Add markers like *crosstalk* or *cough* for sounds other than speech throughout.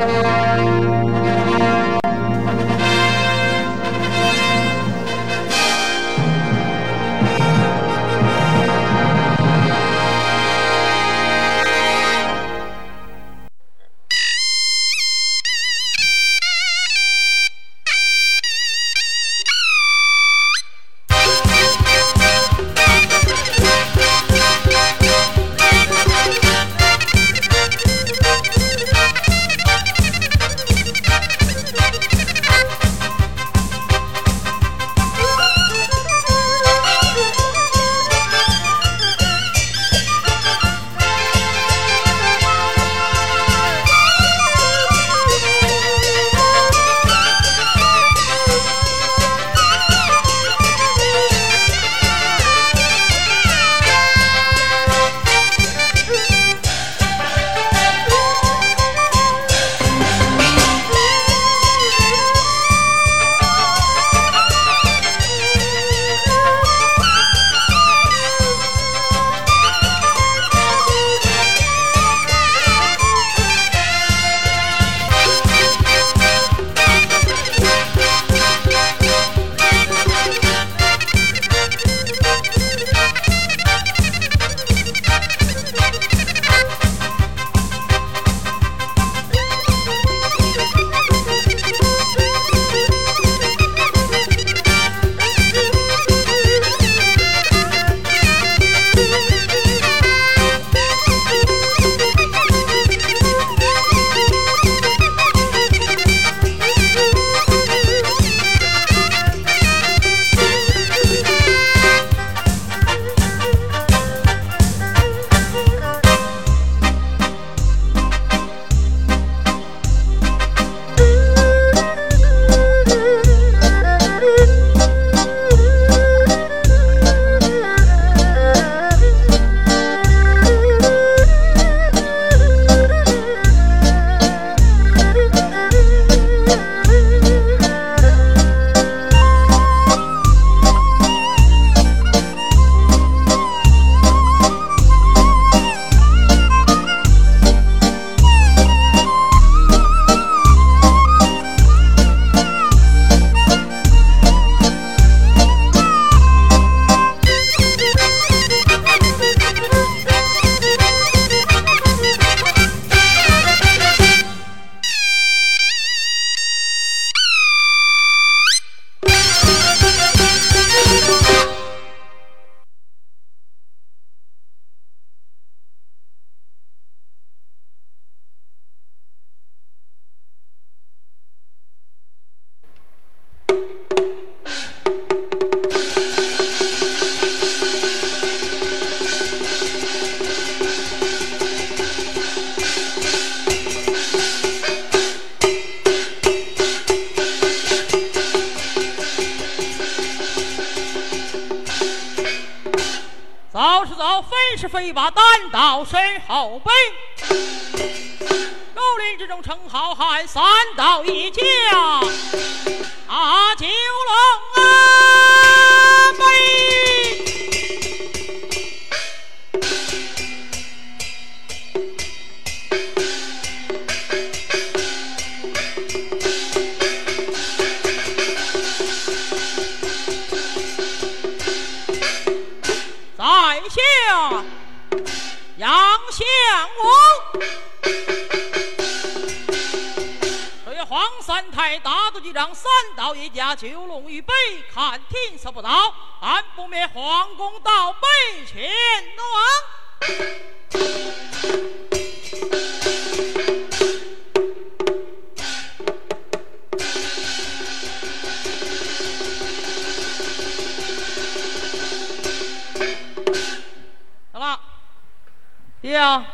早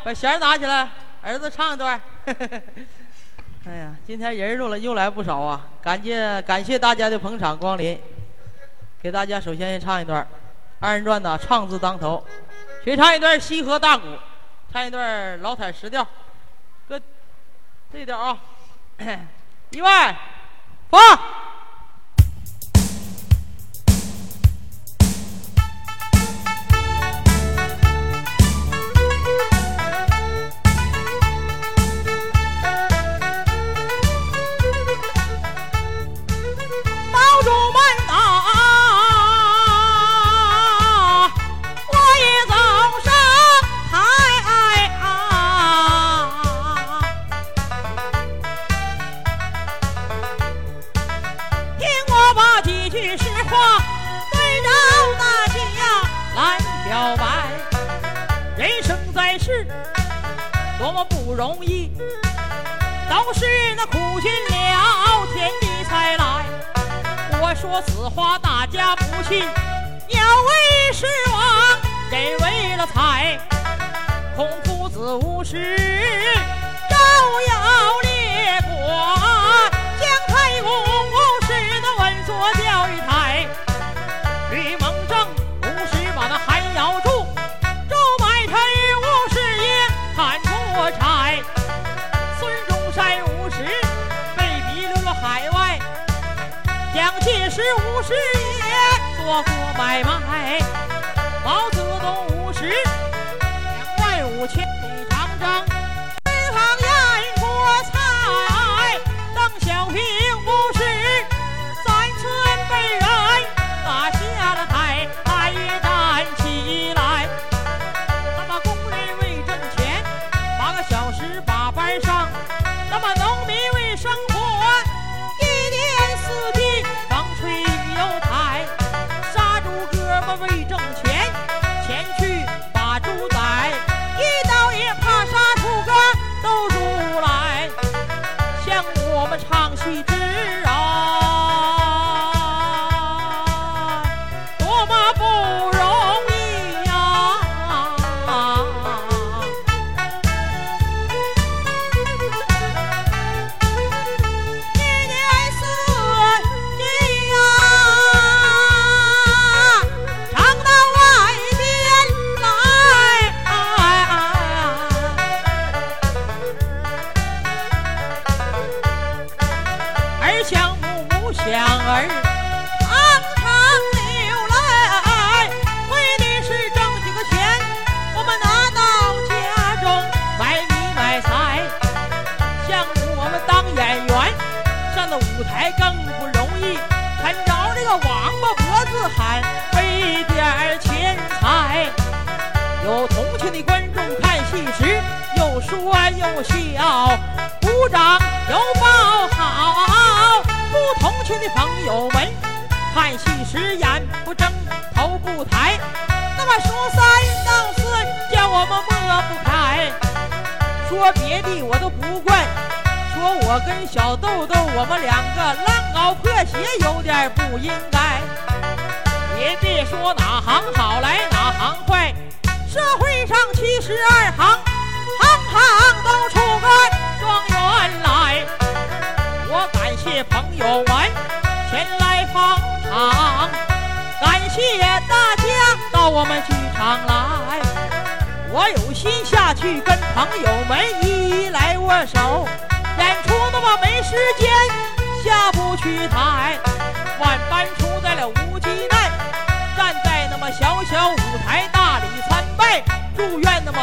把弦儿拿起来，儿子唱一段。*laughs* 哎呀，今天人多了，又来不少啊！感谢感谢大家的捧场光临，给大家首先唱一段二人转的《唱字当头》，谁唱一段西河大鼓，唱一段老彩石调，哥，这调啊，*coughs* 一万放。家不信，鸟为食亡，人为了财。孔夫子无事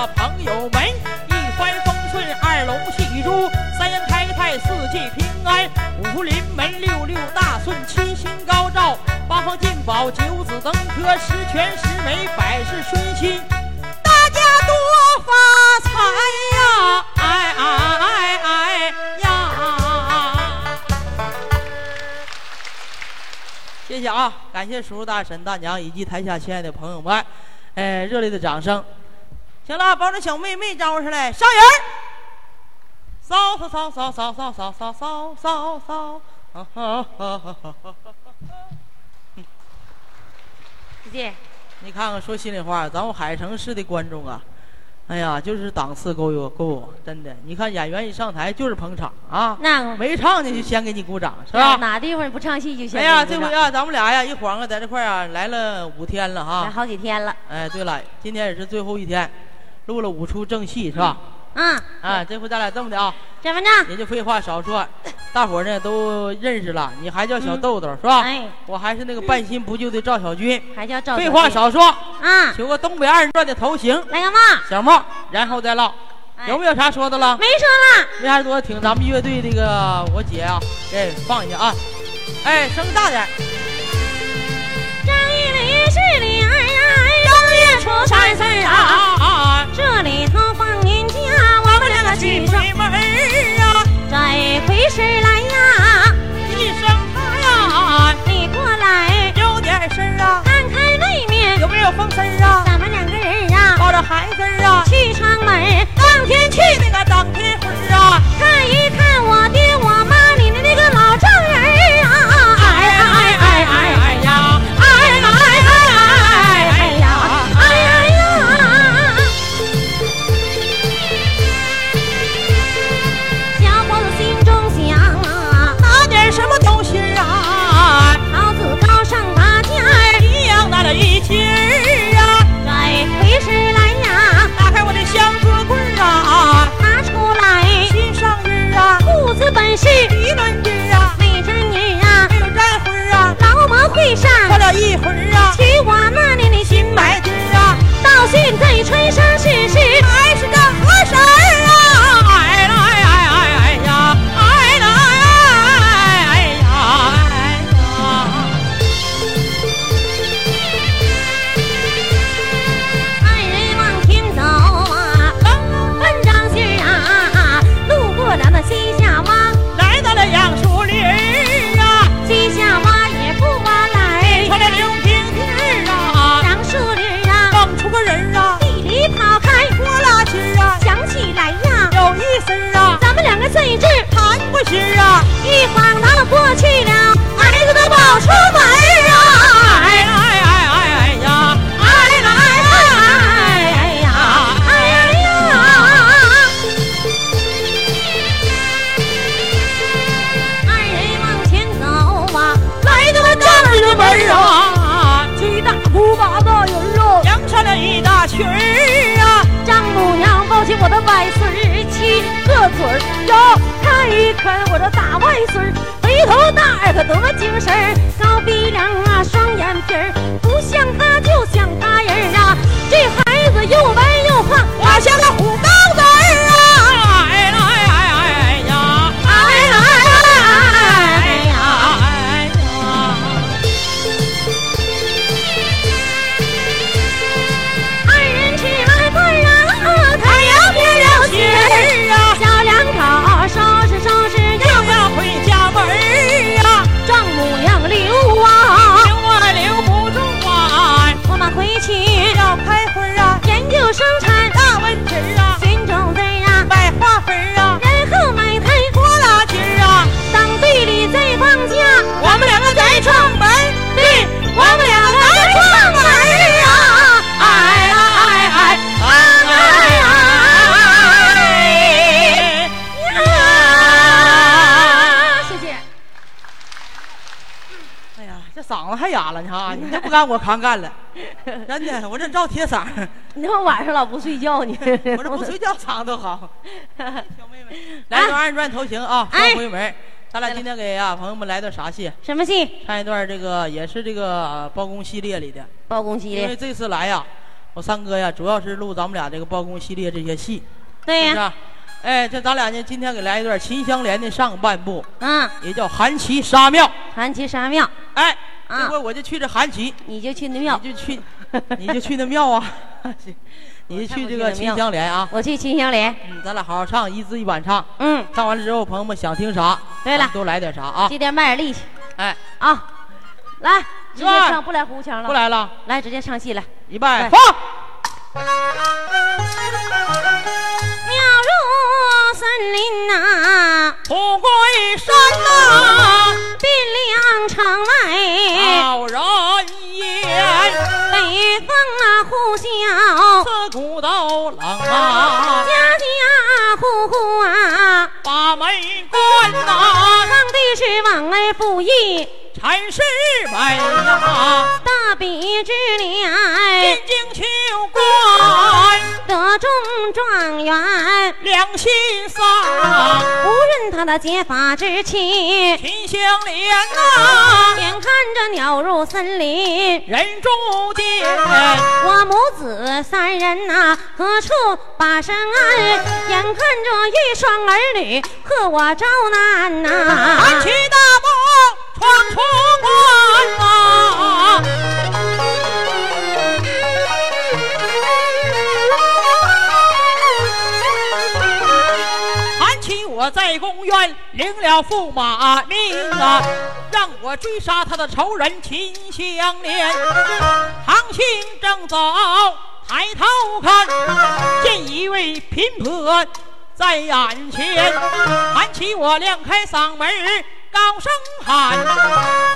朋友们一帆风顺，二龙戏珠，三阳开泰，四季平安，五福临门，六六大顺，七星高照，八方进宝，九子登科，十全十美，百事顺心。大家多发财呀！哎哎哎哎呀！谢谢啊，感谢叔叔大婶大娘以及台下亲爱的朋友们，哎，热烈的掌声。行了，把这小妹妹招上来，上人儿。扫扫扫扫扫扫扫扫扫扫扫，啊哈哈哈哈哈！姐姐，你看看，说心里话，咱们海城市的观众啊，哎呀，就是档次够有够，真的。你看演员一上台就是捧场啊，那没唱呢就先给你鼓掌，是吧？哪地方不唱戏就先哎呀，这回啊，咱们俩呀一晃啊，在这块啊来了五天了哈来哈。好几天了，哎，对了，今天也是最后一天，录了五出正戏是吧？嗯，啊，这回咱俩这么的啊，怎么着？也就废话少说，*coughs* 大伙儿呢都认识了，你还叫小豆豆、是吧？哎，我还是那个半新不旧的赵小军。还叫赵。废话，少说，啊，求个东北二人转的头型，来个帽？小帽，然后再唠。哎有没有啥说的了？没说了，没啥说，挺咱们乐队这个我姐啊，哎，放一下啊，哎，声大点。张一林是里儿呀，正月初三四儿啊，啊，这里头放年假，我们两个去上。水门儿啊，这回事来呀，一声他呀，你过来。有点事儿啊，看看外面，有没有风声啊？咱们两个人啊，抱着孩子啊，去厂门，当天去那个谁是一轮日啊，美人女啊，没有沾灰啊，劳模会上喝了一回啊，娶我那年的新买裙啊，到现在穿上。儿哟，看一看我这大外孙儿，肥头大耳可多精神儿，高鼻梁啊，双眼皮儿，不像他去要开会儿啊，研究生产。大问题儿啊，寻种子儿啊，买花粉儿啊，然后买台拖拉机儿啊，当队里在放假，我们两个在串门。儿，对我们两个在串门儿啊，哎呀哎哎哎呀！谢谢。哎呀，这嗓子还哑了，你看啊，你这不干我扛干了，*laughs* 真的，我这照铁嗓儿，你他妈晚上老不睡觉呢？*laughs* 我这不睡觉嗓子都好。*laughs* 小妹妹，来段二人转头型啊，哎双回门。咱俩今天给啊朋友们来段啥戏？什么戏？唱一段这个也是这个呃包公系列里的，包公系列。因为这次来呀，我三哥呀主要是录咱们俩这个包公系列这些戏，对呀？哎，这咱俩呢今天给来一段秦香莲的上半部，嗯，也叫韩琦杀庙。韩琦杀庙，哎，啊这回我就去这韩琦，你就去那庙，你就去，你就去那庙啊，*laughs* 你就去这个秦香莲啊。我去秦香莲。嗯，咱俩好好唱，一字一板唱。嗯，唱完了之后，朋友们想听啥，对了都来点啥啊？今天卖点力气哎，啊！来，直接唱，不来胡腔了。不，来了，来直接唱戏来。预备来放。森林呐、富贵山呐，汴梁城外，好人言，北风啊呼啸，刺骨都冷啊，家家户户啊，把门关呐，望的是忘恩负义，铲世美呀，大比之进年，京求官，得中状元，两心丧，不认他的结发之妻。秦香莲呐，眼看着鸟入森林，人中间，我母子三人呐、何处把身安？眼看着一双儿女和我遭难呐、驸马命啊，让我追杀他的仇人秦香莲。唐兴正走，抬头看，见一位贫婆在眼前。喊起我亮开嗓门高声喊，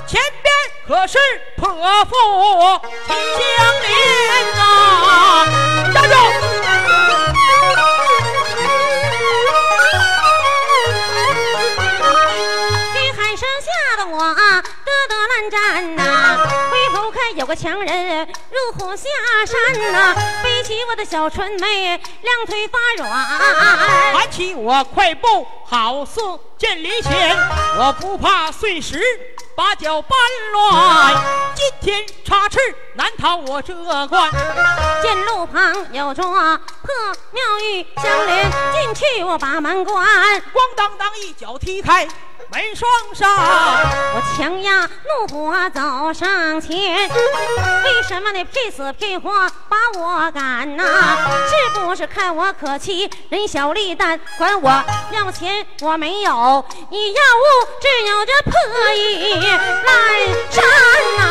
前边可是泼妇秦香莲呐！站住！战呐、回头看有个强人入虎下山呐、背起我的小春妹，两腿发软。喊起我快步，好似见离弦，我不怕碎石把脚绊乱。今天插翅难逃我这关，见路旁有座破庙宇相连，进去我把门关。咣当当一脚踢开门双上。我强压怒火走上前，为什么你配死配活把我赶呐、是不是看我可欺人小力蛋？管我要钱我没有，你要物只有这破衣烂衫呐、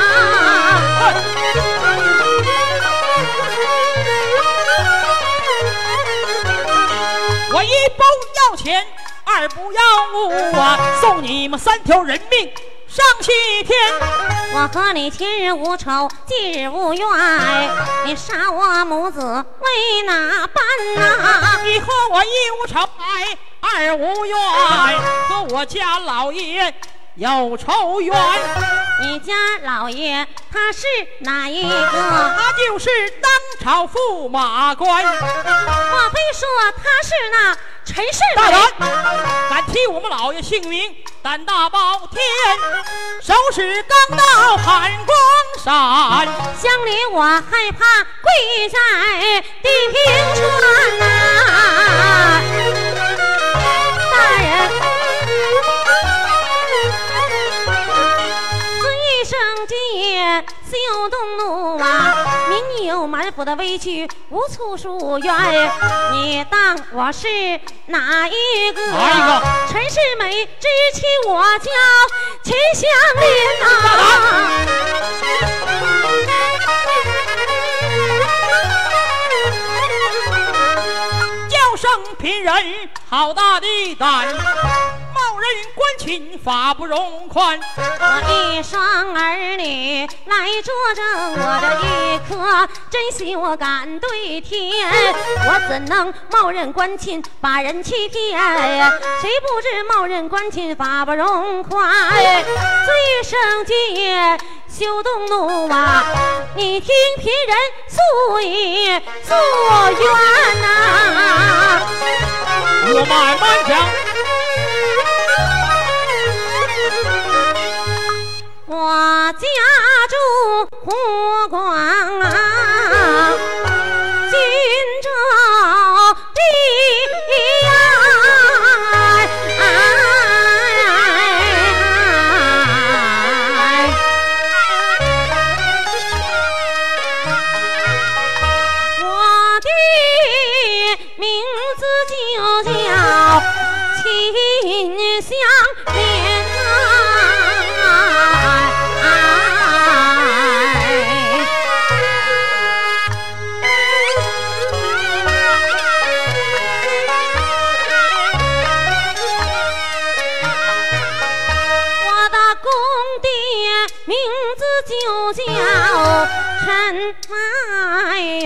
我一包要钱二不要我啊，送你们三条人命上西天。我和你前日无仇，今日无怨，你杀我母子为哪般呐？你和我一无仇爱，二无怨，和我家老爷有仇怨。你家老爷他是哪一个？他就是当朝驸马官。莫非说他是那陈氏大人？胆，敢提我们老爷姓名，胆大包天，手使钢刀寒光闪。乡里我害怕跪在地平川呐、大民有满腹的委屈，无处诉冤。你当我是哪一个？哪一个陈世美知妻我叫秦香莲呐、叫声贫人好大的胆，冒认官亲法不容宽。我一双儿女来作证，我这一颗真心我敢对天，我怎能冒认官亲把人欺骗？谁不知冒认官亲法不容宽？醉生今夜休动怒啊！你听贫人诉一诉冤呐、我慢慢讲，我家住湖广啊，今朝地叫陈埋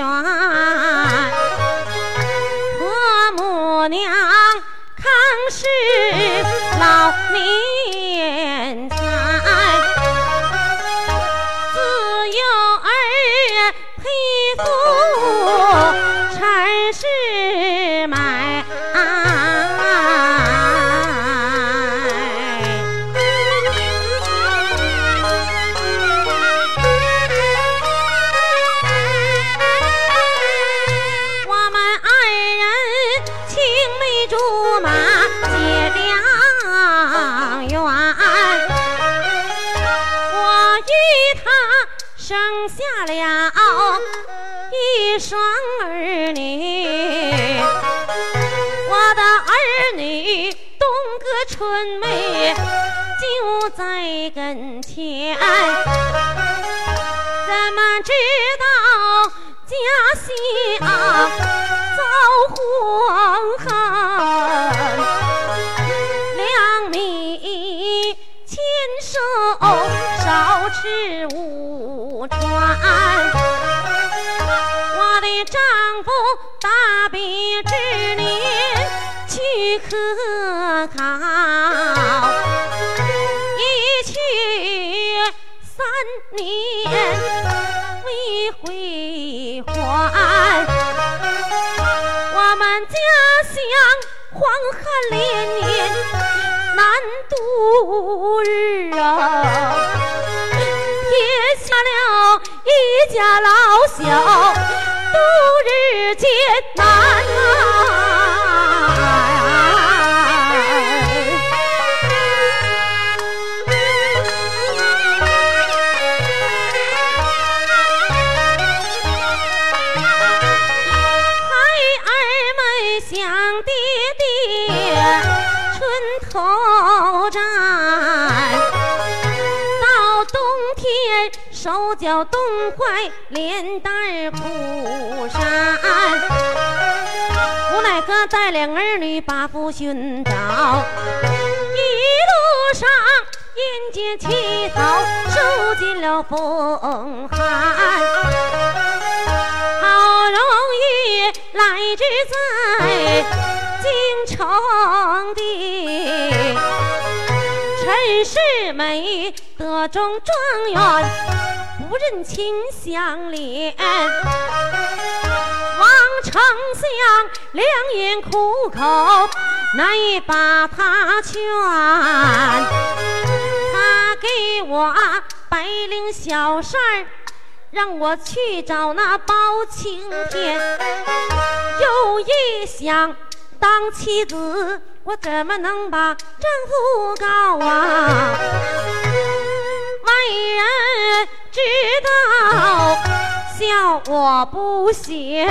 跟前。怎么知道家乡遭祸害？两米牵手，少吃无穿。我的丈夫大比之年去科考，三年未回还。我们家乡黄旱连年难度日啊，撇下了一家老小度日艰难啊头站，到冬天手脚冻坏，连带儿苦山。无奈何带领儿女把父寻找，一路上沿街乞讨，受尽了风寒，好容易来至在京城的世美得中状元，不认亲乡脸。王丞相两眼苦口，难以把他劝。他给我白领小事儿，让我去找那包青天。又一想，当妻子我怎么能把丈夫告啊？外人知道，笑我不贤。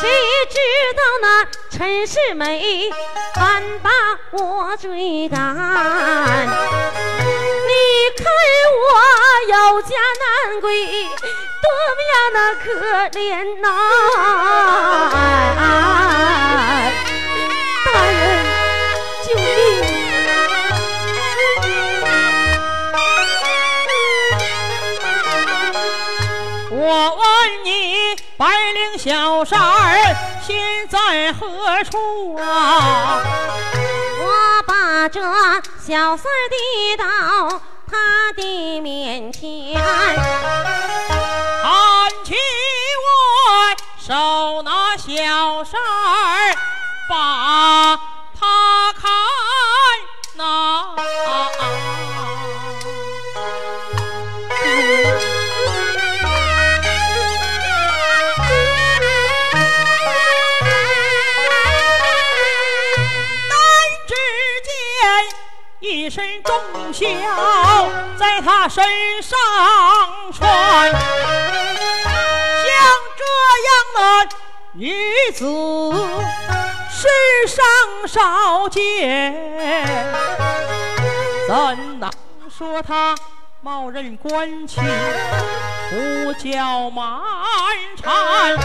谁知道那陈世美反把我追赶？你看我有家难归，多么样那可怜呐！我问你，白领小三儿现在何处啊？我把这小三递到他的面前，看起我手拿小扇儿，把一身重孝在他身上穿，像这样的女子世上少见，怎能说她冒认官亲，胡搅蛮缠？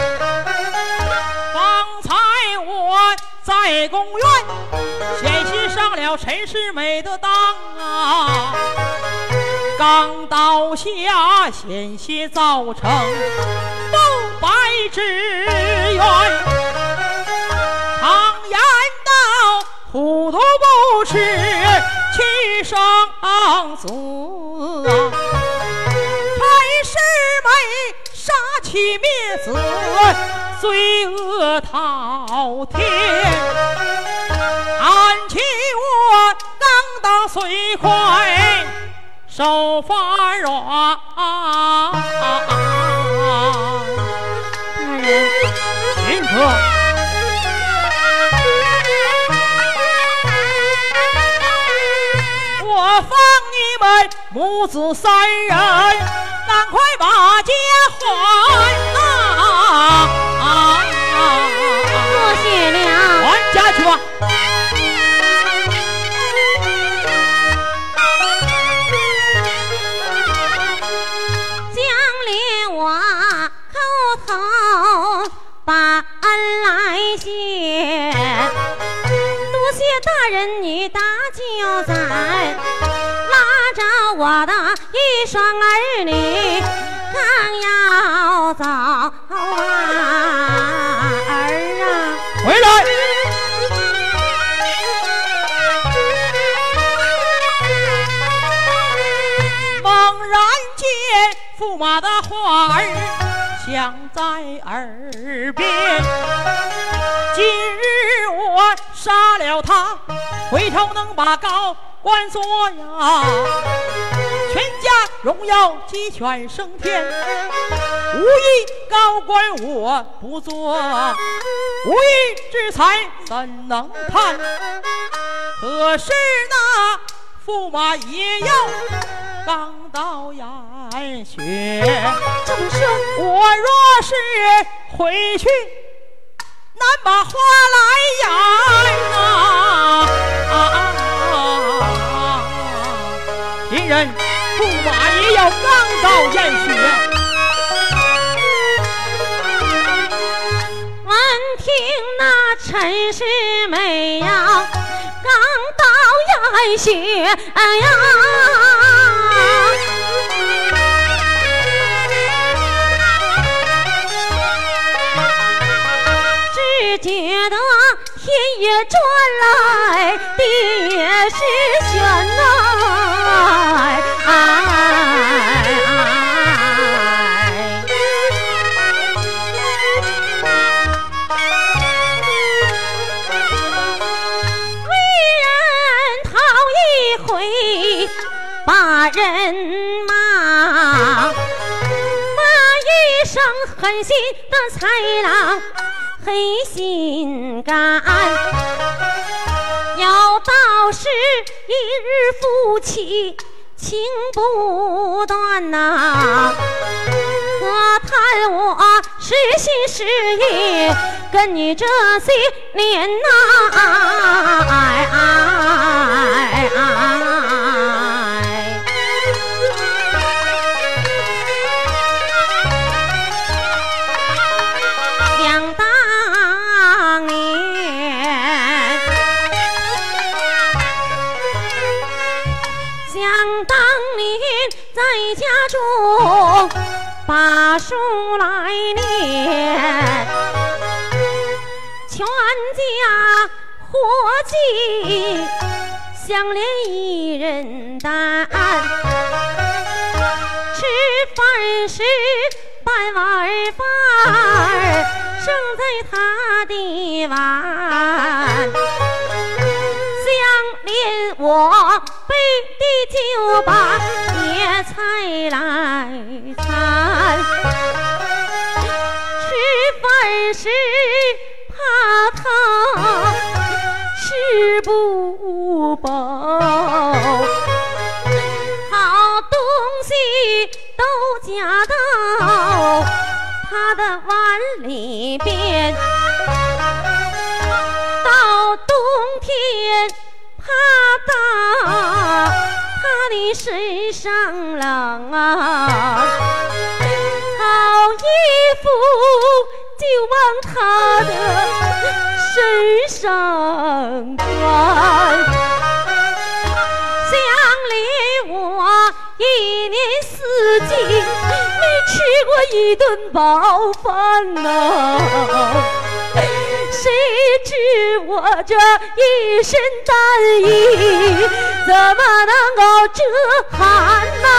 方才我在公园险些上了陈世美的当啊，刚到下险些造成不白之冤。常言道，糊涂不吃亲生子啊。陈世美杀妻灭子，罪恶滔天。看起我刚到遂快，手发软。大人，林可。我放你们母子三人，赶快把家还啊！多谢大人你搭救咱，拉着我的一双儿女刚要走啊儿啊。回来。猛然间，驸马的话儿响在耳边。今日我杀了他，回头能把高官做呀，全家荣耀鸡犬升天。无一高官我不做，无义之财怎能贪？可是那驸马也要刚到眼穴。这么说，我若是回去，难把话来言啊！今人驸马也要刚到眼穴。闻听那真是美呀，刚到烟雪呀。只觉得天也转来，地也是旋呐。人狠心的豺狼，黑心肝。要道是一日夫妻情不断呐，可叹我实心实意跟你这些年呐，哎哎哎。书来念，全家伙计相连一人担，吃饭时半碗饭剩在他的碗，相连我背的就把菜来餐。吃饭时怕他吃不饱，好东西都夹到他的碗里边。到冬天怕大的身上冷啊，好衣服。就往他的身上穿，乡里我一年四季没吃过一顿饱饭呐，谁知我这一身战衣怎么能够遮寒呐？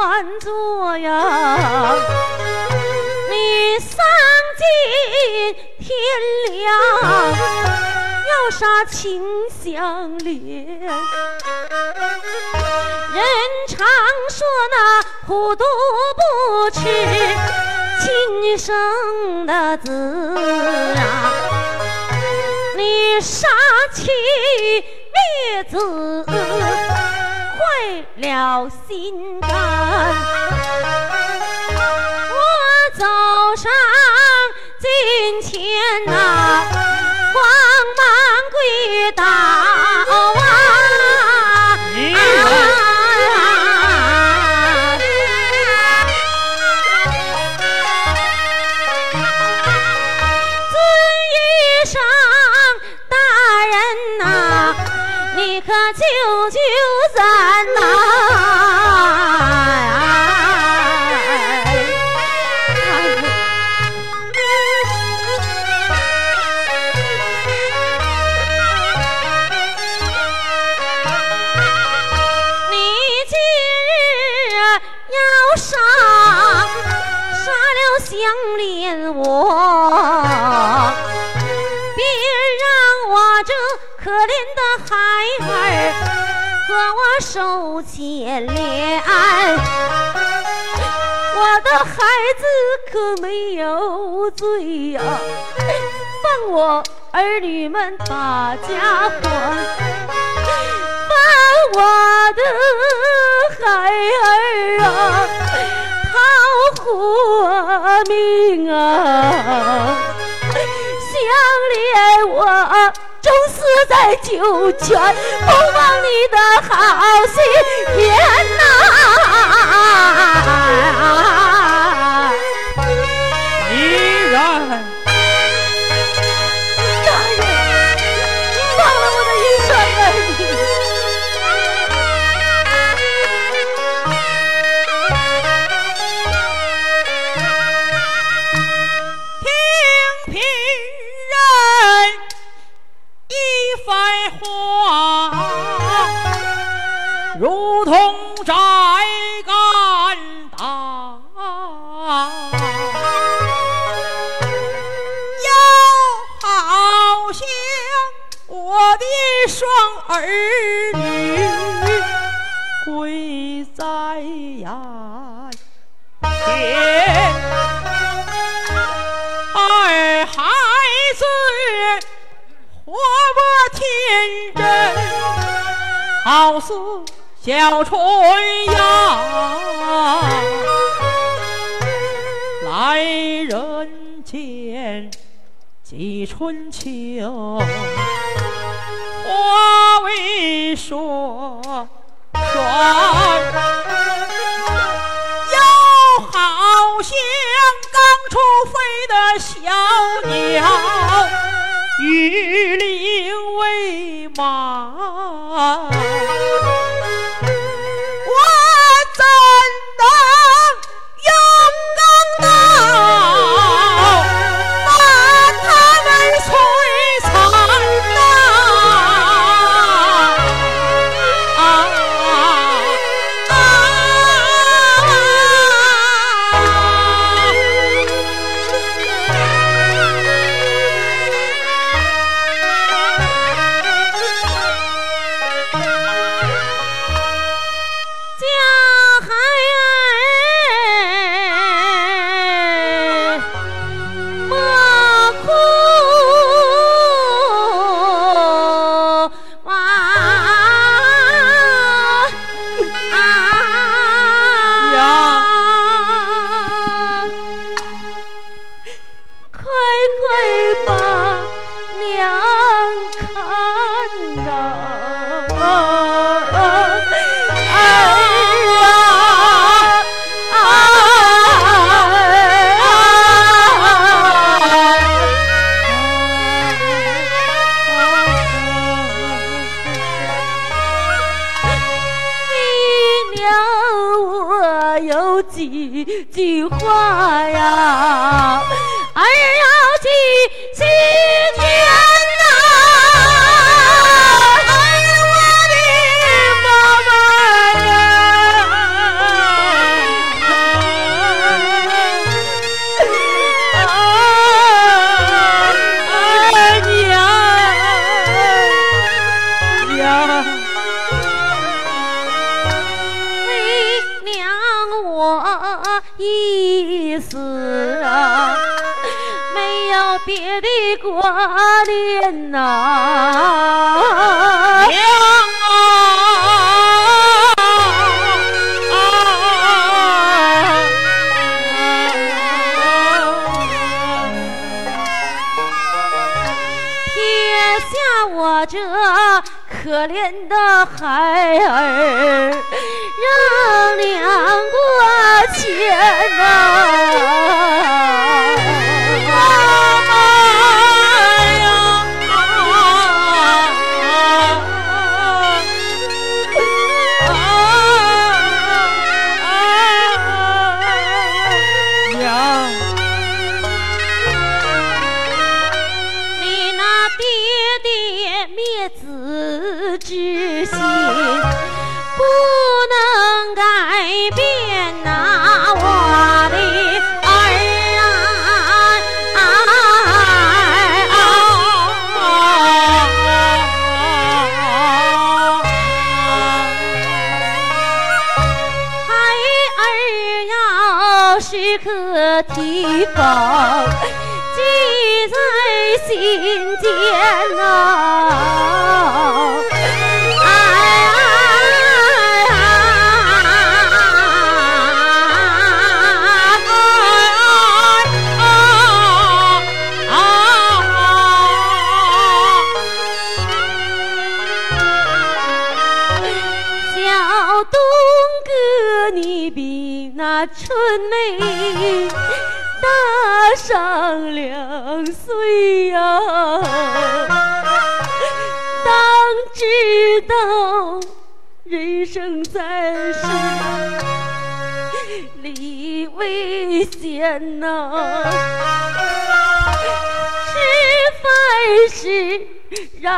官做呀，你丧尽天良，要杀秦相连。人常说那虎毒不吃亲生的子啊，你杀妻灭子。了心肝，受牵连我的孩子可没有罪呀帮我儿女们把家还把我的孩儿啊保护命啊。想念我永死在九泉，不忘你的好心田哪！同小春呀，来人间几春秋。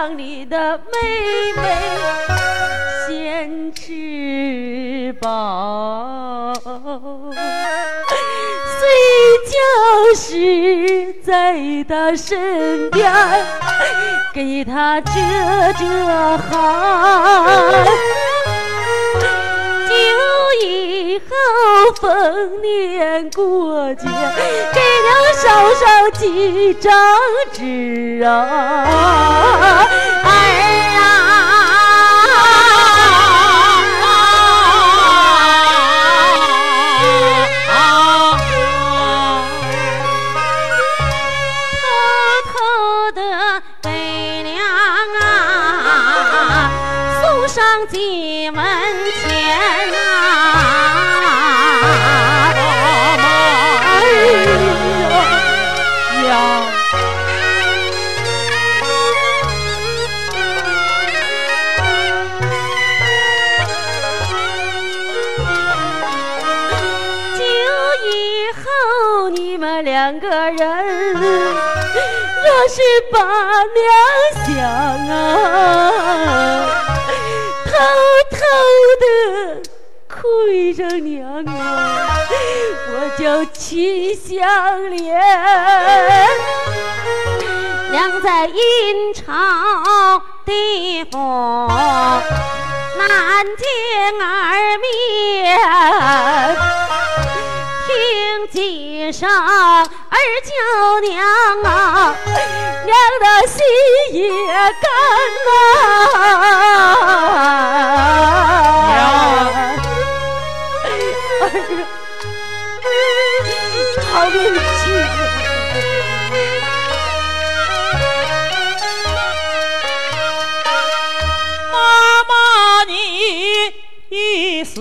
让你的妹妹先吃饱，睡觉时在她身边给她遮遮汗。以后逢年过节，给娘烧上几张纸啊，儿是把娘想啊，偷偷的亏着娘啊，我叫秦香莲。娘在阴曹地府难见儿面，听几声儿叫娘啊，娘的心也干呐、哎呀，好命气！妈妈你一死，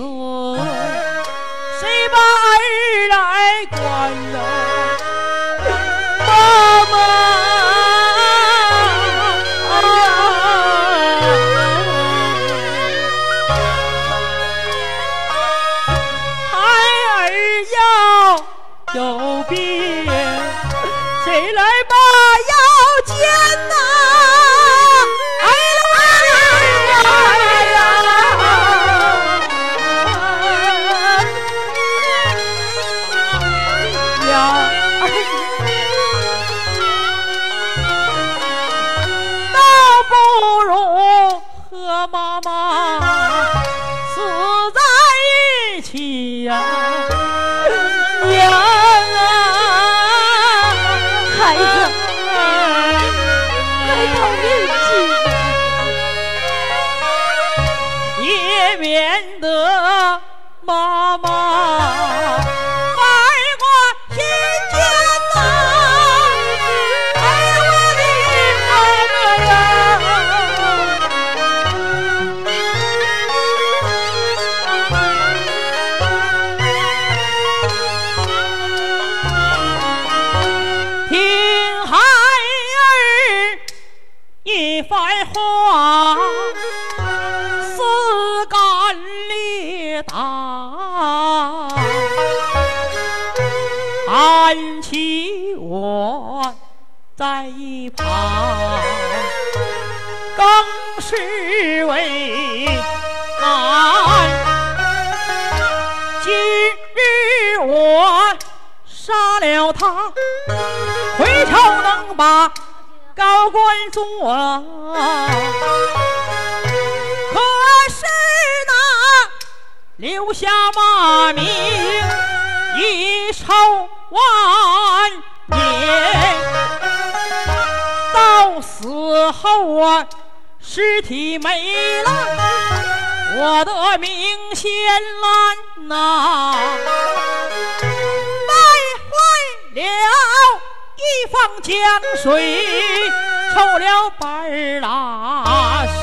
安琪我在一旁，更是为难。今日我杀了他，回朝能把高官做。可是那留下骂名一朝万年，到死后啊，尸体没了，我的命先烂呐，败坏了一方江水，臭了半拉山。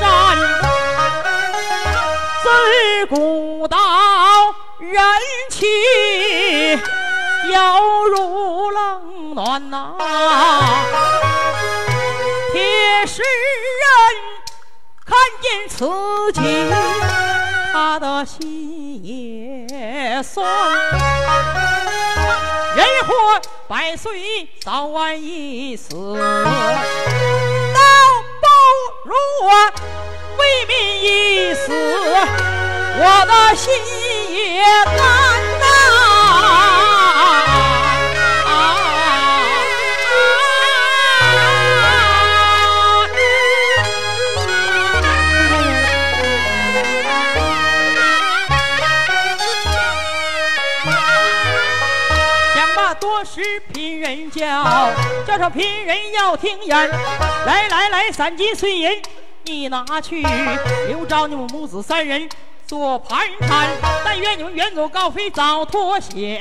自古道人情掉入冷暖呐。铁石人看见此景，他的心也酸。人活百岁，早晚一死，倒不如我为民一死，我的心也甘叫，上贫人要听言。来来来，三金碎银你拿去，留着你们母子三人做盘缠。但愿你们远走高飞早脱险，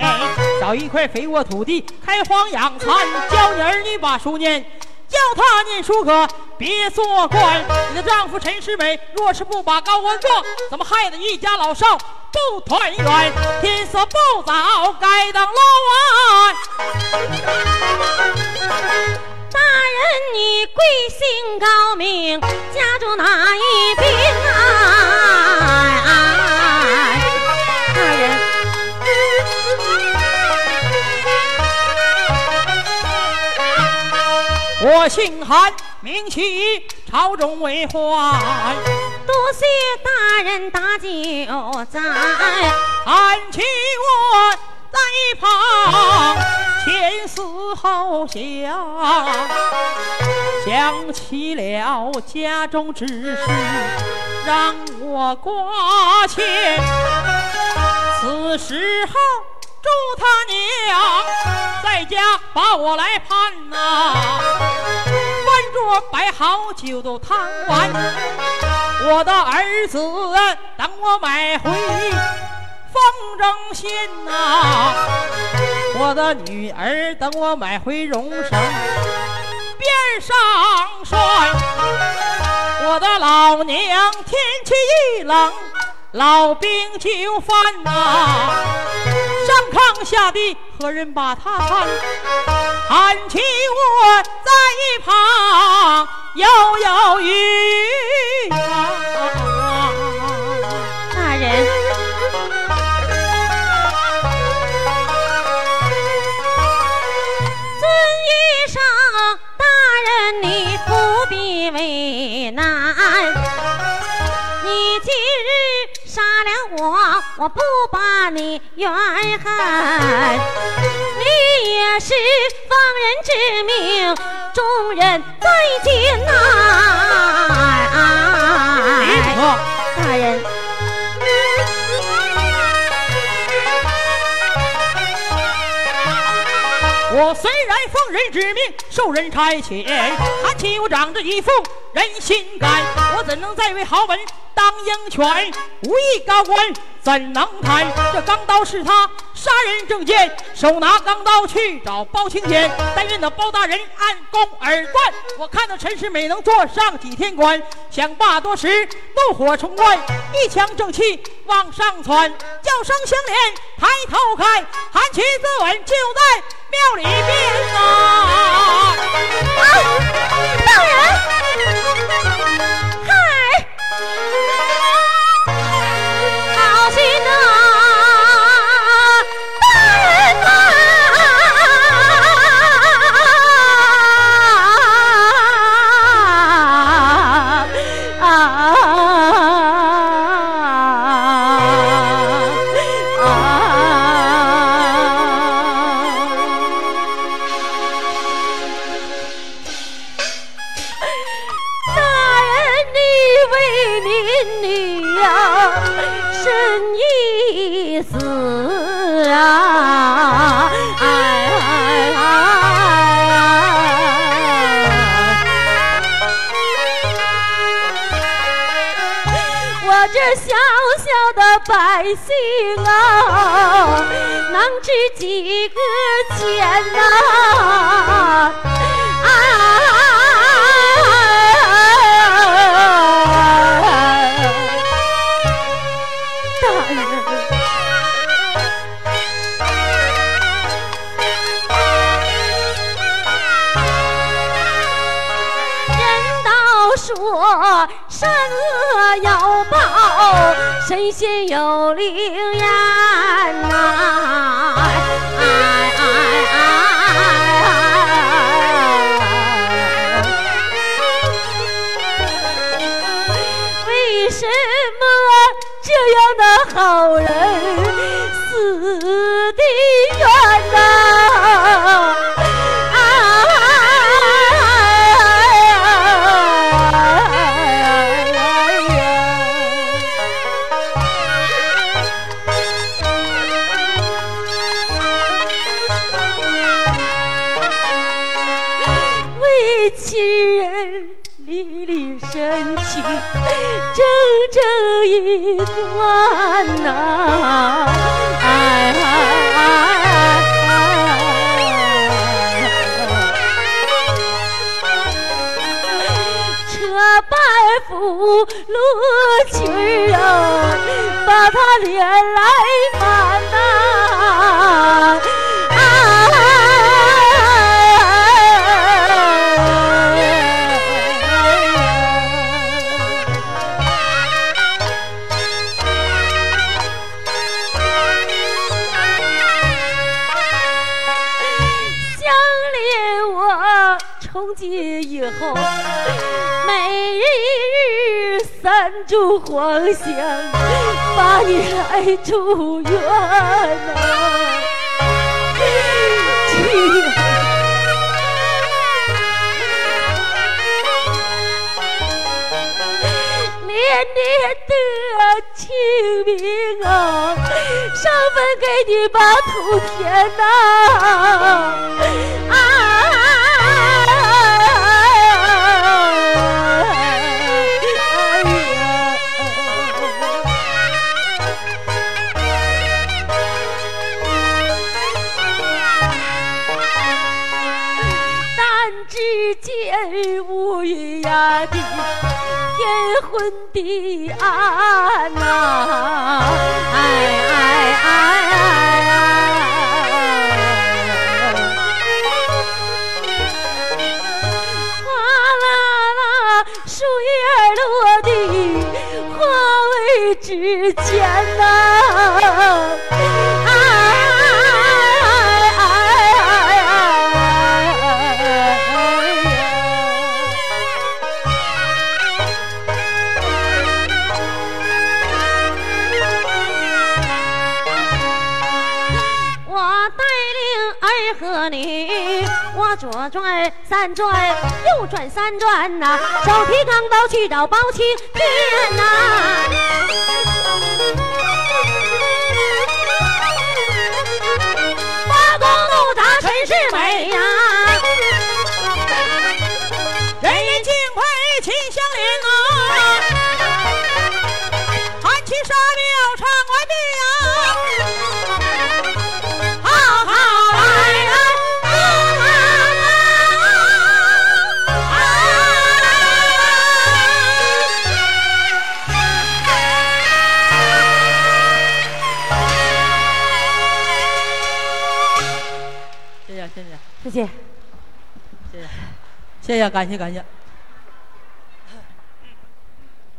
找一块肥沃土地开荒养蚕，教你儿女把书念。教他念书可别做官，你的丈夫陈世美若是不把高官做，怎么害得一家老少不团圆？天色不早，该当落晚。大人，你贵姓高名，家住哪一边啊？我姓韩，名启，朝中为患。多谢大人打酒在。韩起我在一旁，前思后想，想起了家中之事，让我挂牵。此时候，祝他娘在家把我来盼呐、饭桌摆好酒都烫完，我的儿子等我买回风筝线呐、我的女儿等我买回绒绳边上拴，我的老娘天气一冷，老兵就犯呐、上炕下地何人把他看？喊起我在一旁犹犹豫豫啊。大人，*laughs* 尊一声，大人你不必为难。杀了我，我不把你怨恨。你也是放人之命，众人再见呐、离谱！大人。我虽然奉人之命，受人差遣，看起我长着一副人心肝，我怎能再为豪门当鹰犬？武艺高官怎能贪？这钢刀是他杀人证件，手拿钢刀去找包青天。但愿那包大人按弓而断。我看到陈世美能坐上几天官，想罢多时，怒火冲冠，一腔正气往上窜，叫声相连，抬头看，韩琦自刎就在庙里边呐、大人，好是几个钱呐？啊。大人。人道说，善恶有报，神仙有灵呀。样板扶路裙儿啊，把他脸来三炷黄香，把你来祝愿呐、年年的清明啊，上坟给你把土填呐、啊！的天昏地暗呐、哎哎哎哎！转三转呐、手提钢刀去找包青天呐、八公路大陈世美呀、谢谢，感谢感谢。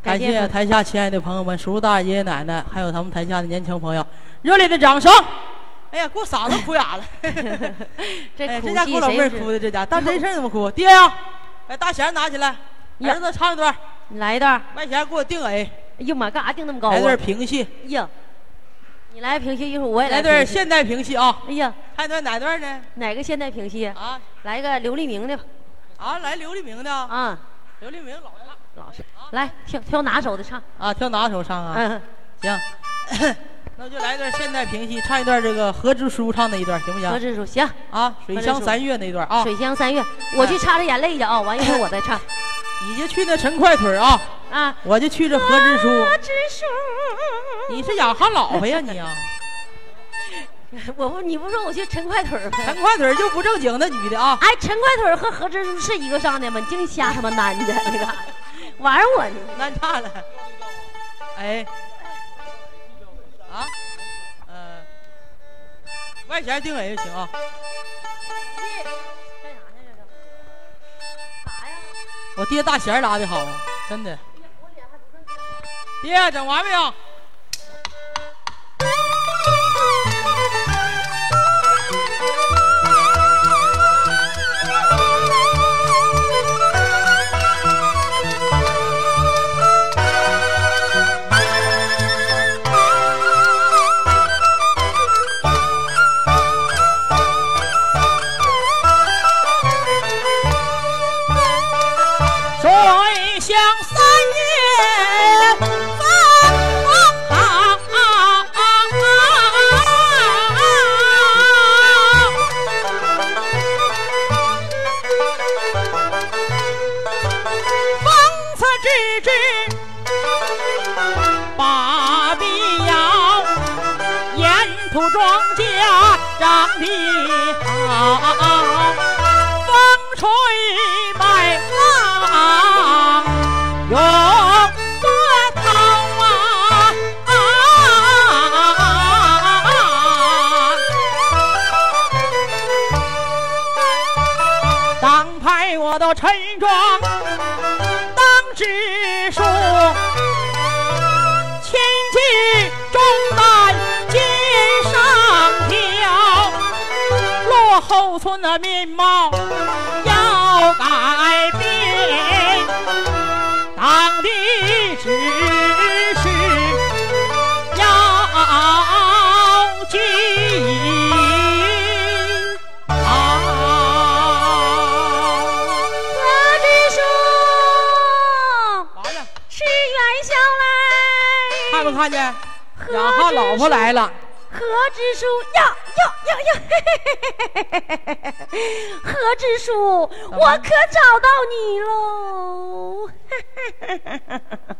感谢台下亲爱的朋友们、叔叔大爷、爷爷奶奶，还有咱们台下的年轻朋友，热烈的掌声！哎呀，给我嗓子哭哑了。*laughs* 这这家给我老妹儿哭的，这家当真事儿怎么哭？爹呀，把大弦拿起来，呀儿子唱一段，你来一段儿。外弦给我定 A，哎呦妈，干啥定那么高啊？来段评戏，哎呀，你来评戏，一会儿我也来评戏。段现代评戏啊，哎呀，还段哪段呢？哪个现代评戏？啊来个刘立明的吧啊，来刘立明的，啊，刘立明老唱老师，来挑挑拿手的唱。啊，挑哪首唱啊？嗯，行，*coughs* 那就来段现代评戏，唱一段这个何支书唱的一段，行不何行？志书行。啊，水乡三月那一段啊，水乡三月，我去擦擦眼泪去啊，完一会儿我再唱 *coughs* 你就去那陈快腿啊，啊。我就去这何支书。何支书，你是养哈老婆呀你啊？*laughs* 我不，你不说我去陈快腿儿吗？陈快腿儿就不正经那女的啊，哎，陈快腿儿和何支书是一个上的吗？你净瞎他妈难的那个，玩我呢？难差了。哎，啊，呃，外弦定 A 就行啊。干啥呢？这是？啥呀？我爹大弦拉的好啊，真的。爹，整完没有？村的面貌要改变，党的指示要记好。何支书，完了，是元宵来。看没看见？养哈老婆来了。何支书呀呀呀呀！何支书，我可找到你喽！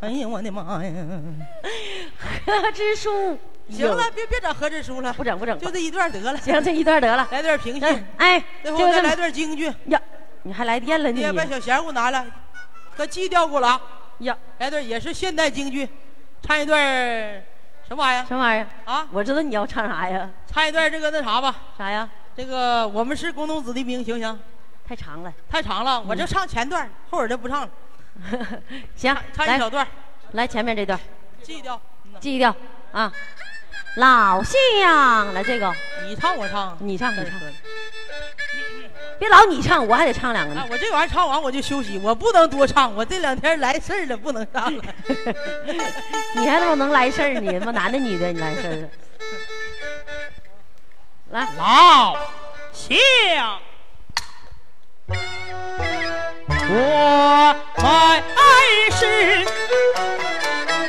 *laughs* 哎呀，我的妈呀！何支书，行了，别别整何支书了，不整不整就这一段得了。行，这一段得了。*laughs* 来段评嗯戏，哎，最后再来段京剧。呀，你还来电了你爹把小弦给我拿来，可记调给我拉。呀？来段也是现代京剧，唱一段儿什么玩意儿什么玩意儿？啊？我知道你要唱啥呀？唱一段这个那啥吧，啥呀？这个我们是工农子弟兵，行不行？太长了。太长了，我就唱前段，后边就不唱了，*laughs* 行，来唱一小段，来前面这段，记调。嗯呐记一调啊。老乡，来这个你唱我唱，你唱你唱别老你唱，我还得唱两个呢啊，。我这玩意儿唱完我就休息，我不能多唱，我这两天来事儿了，不能唱了。*laughs* 你还他妈能来事儿呢？他妈男的女的，你来事儿了。来，老乡，我们是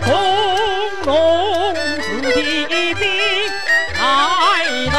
工农子弟兵，来到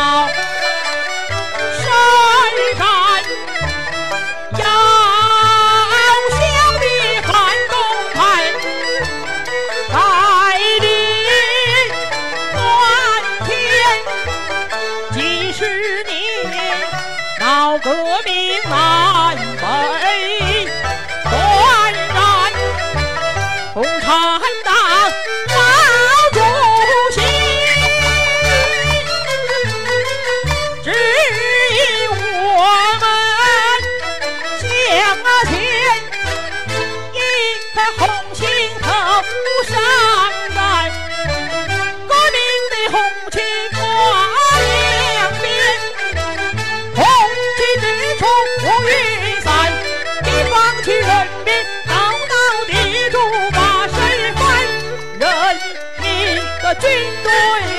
军队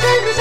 京，有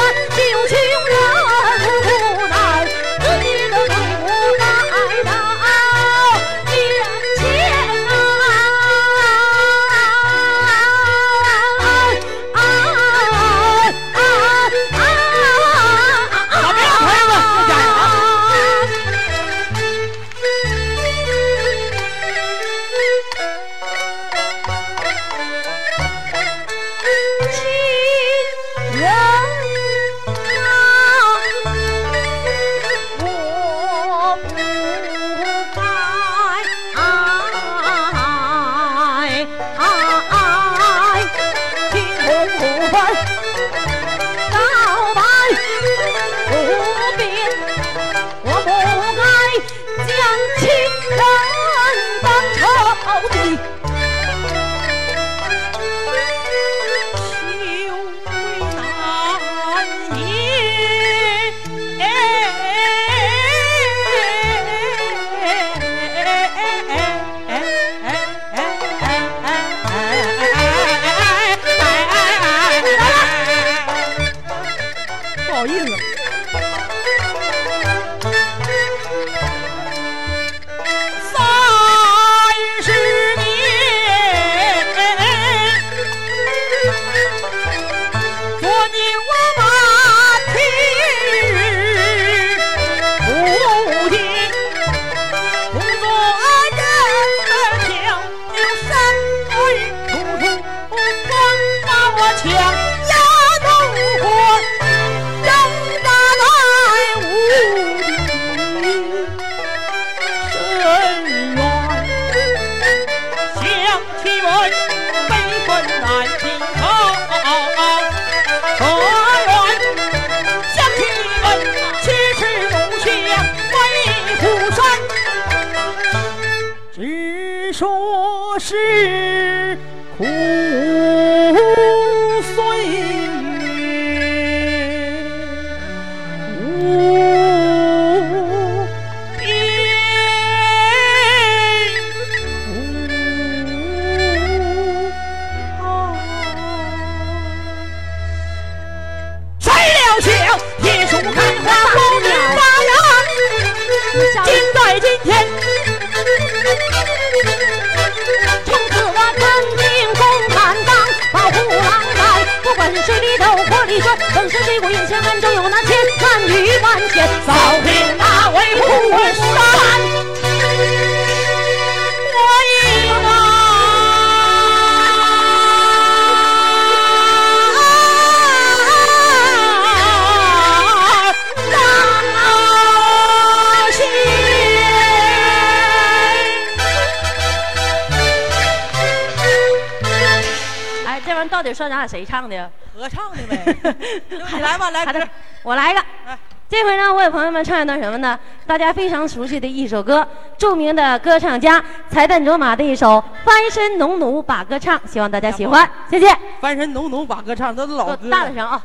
大家非常熟悉的一首歌，著名的歌唱家才旦卓玛的一首《翻身农奴把歌唱》，希望大家喜欢，谢谢。翻身农奴把歌唱，这是老歌。大点声啊！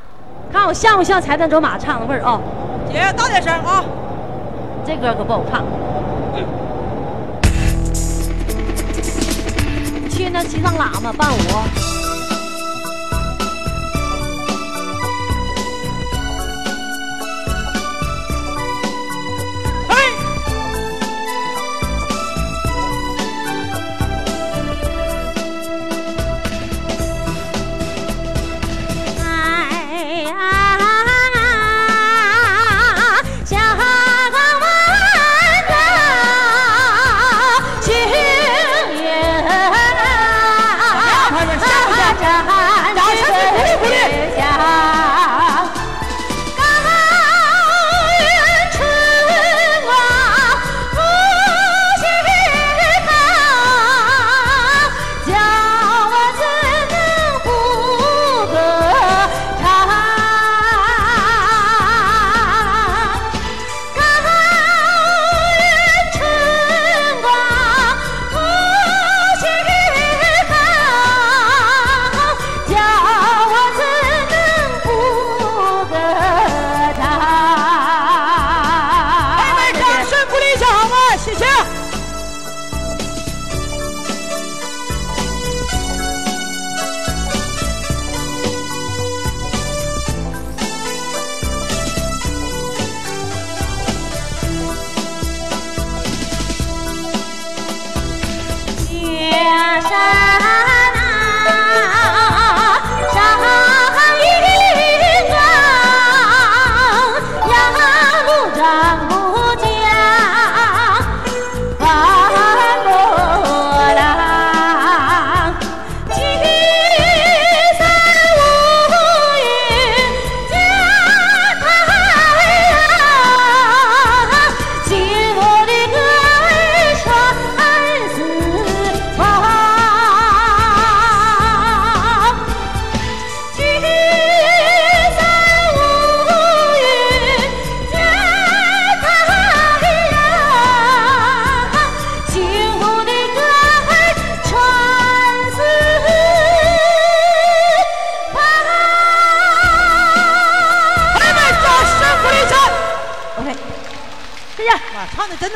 看我像不像才旦卓玛唱的味儿啊？姐，大点声啊！这歌可不好唱。去那西藏喇嘛伴舞。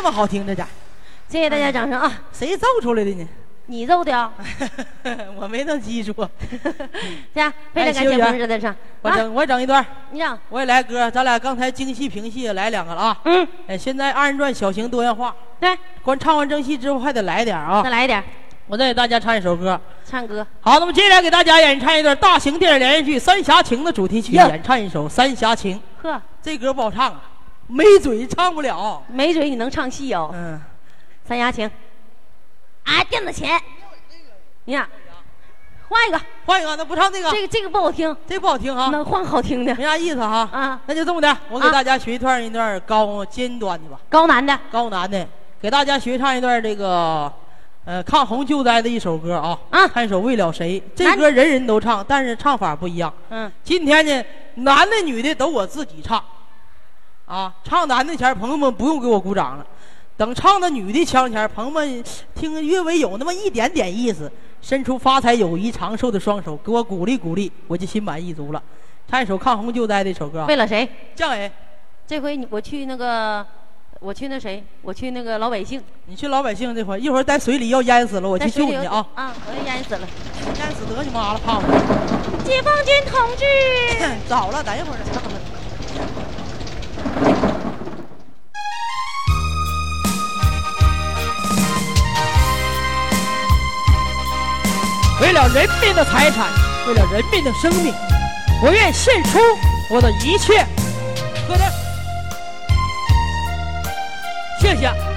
唱的真他妈好听，这家谢谢大家掌声啊！谁奏出来的呢？你奏的啊？*laughs* 我没那记住。*laughs* 这样非常感谢彭师的唱。啊，我整我整一段，你整。我也来歌。咱俩刚才京戏评戏来两个了啊。嗯，哎，现在二人转小型多元化，对，光唱完正戏之后还得来点儿啊再。来一点我再给大家唱一首歌。唱歌。好，那么接下来给大家演唱一段大型电视连续剧《三峡情》的主题曲，演唱一首《三峡情》。呵，这歌不好唱啊，没嘴唱不了。没嘴你能唱戏哦？嗯，三丫，请。啊，电子琴。你看，换一个，换一个，那不唱这个，这个这个不好听，这不好听啊，能换好听的没啥意思哈。啊。那就这么的，我给啊大家学一段一段高尖端的吧，高难的，高难的，给大家学唱一段这个，呃，抗洪救灾的一首歌啊。啊唱一首为了谁？这歌人人都唱，但是唱法不一样。嗯，今天呢，男的女的都我自己唱，啊，唱男的前儿朋友们不用给我鼓掌了，等唱到女的腔前儿，朋友们听略微有那么一点点意思，伸出发财、友谊、长寿的双手，给我鼓励鼓励，我就心满意足了。唱一首抗洪救灾的一首歌啊，为了谁？降伟，这回你我去那个，我去那谁，我去那个老百姓，你去老百姓这块儿，一会儿在水里要淹死了，我去救你啊！啊，我要淹死了。淹死得你妈了，胖子！解放军同志，早了，等一会儿为了人民的财产，为了人民的生命，我愿献出我的一切。喝的，谢谢。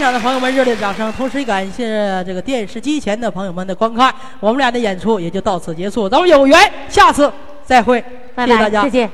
现场的朋友们热烈掌声，同时感谢这个电视机前的朋友们的观看。我们俩的演出也就到此结束，咱们有缘下次再会，谢谢大家再。见。